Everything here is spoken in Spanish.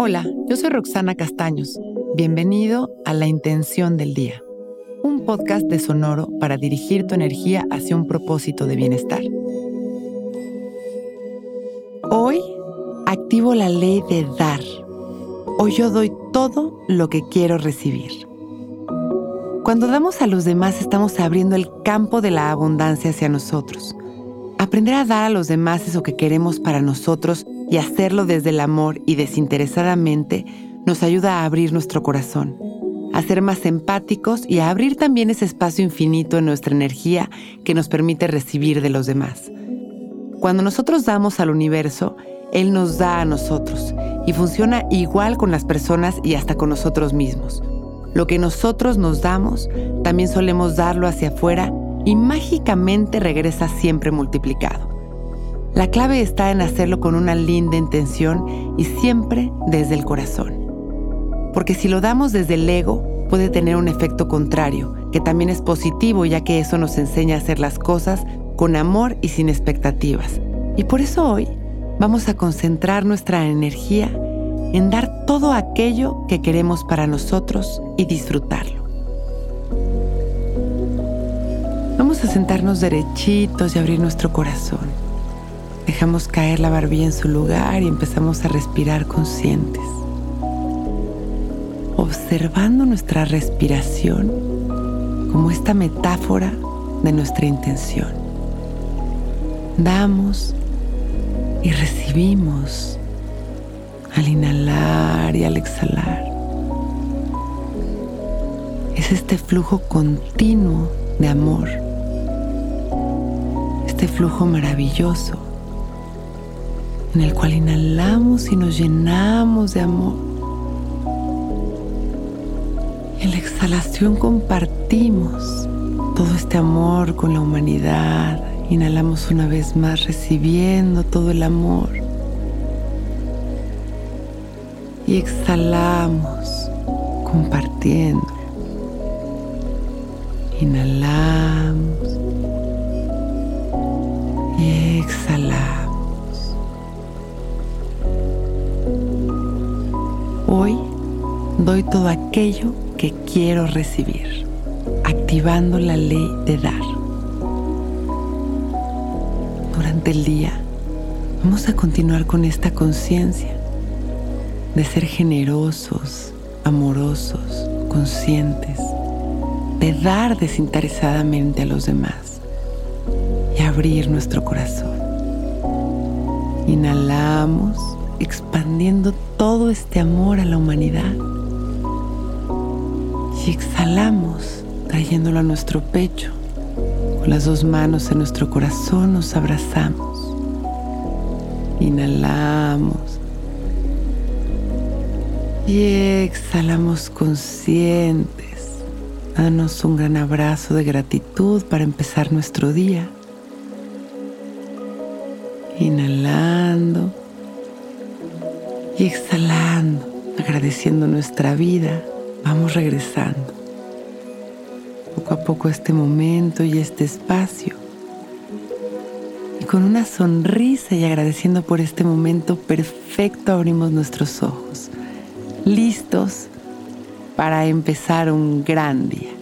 Hola, yo soy Roxana Castaños. Bienvenido a La Intención del Día, un podcast de Sonoro para dirigir tu energía hacia un propósito de bienestar. Hoy activo la ley de dar. Hoy yo doy todo lo que quiero recibir. Cuando damos a los demás estamos abriendo el campo de la abundancia hacia nosotros. Aprender a dar a los demás eso que queremos para nosotros y hacerlo desde el amor y desinteresadamente nos ayuda a abrir nuestro corazón, a ser más empáticos y a abrir también ese espacio infinito en nuestra energía que nos permite recibir de los demás. Cuando nosotros damos al universo, Él nos da a nosotros y funciona igual con las personas y hasta con nosotros mismos. Lo que nosotros nos damos, también solemos darlo hacia afuera y mágicamente regresa siempre multiplicado. La clave está en hacerlo con una linda intención y siempre desde el corazón. Porque si lo damos desde el ego, puede tener un efecto contrario, que también es positivo ya que eso nos enseña a hacer las cosas con amor y sin expectativas. Y por eso hoy vamos a concentrar nuestra energía en dar todo aquello que queremos para nosotros y disfrutarlo. Vamos a sentarnos derechitos y abrir nuestro corazón. Dejamos caer la barbilla en su lugar y empezamos a respirar conscientes. Observando nuestra respiración como esta metáfora de nuestra intención. Damos y recibimos al inhalar y al exhalar. Es este flujo continuo de amor, este flujo maravilloso en el cual inhalamos y nos llenamos de amor. En la exhalación compartimos todo este amor con la humanidad. Inhalamos una vez más recibiendo todo el amor. Y exhalamos compartiendo. Inhalamos y exhalamos. Hoy doy todo aquello que quiero recibir, activando la ley de dar. Durante el día vamos a continuar con esta conciencia de ser generosos, amorosos, conscientes, de dar desinteresadamente a los demás y abrir nuestro corazón. Inhalamos expandiendo todo este amor a la humanidad. Y exhalamos, trayéndolo a nuestro pecho. Con las dos manos en nuestro corazón nos abrazamos. Inhalamos. Y exhalamos conscientes. Danos un gran abrazo de gratitud para empezar nuestro día. Inhalando y exhalando, agradeciendo nuestra vida, vamos regresando poco a poco este momento y este espacio. Y con una sonrisa y agradeciendo por este momento perfecto abrimos nuestros ojos, listos para empezar un gran día.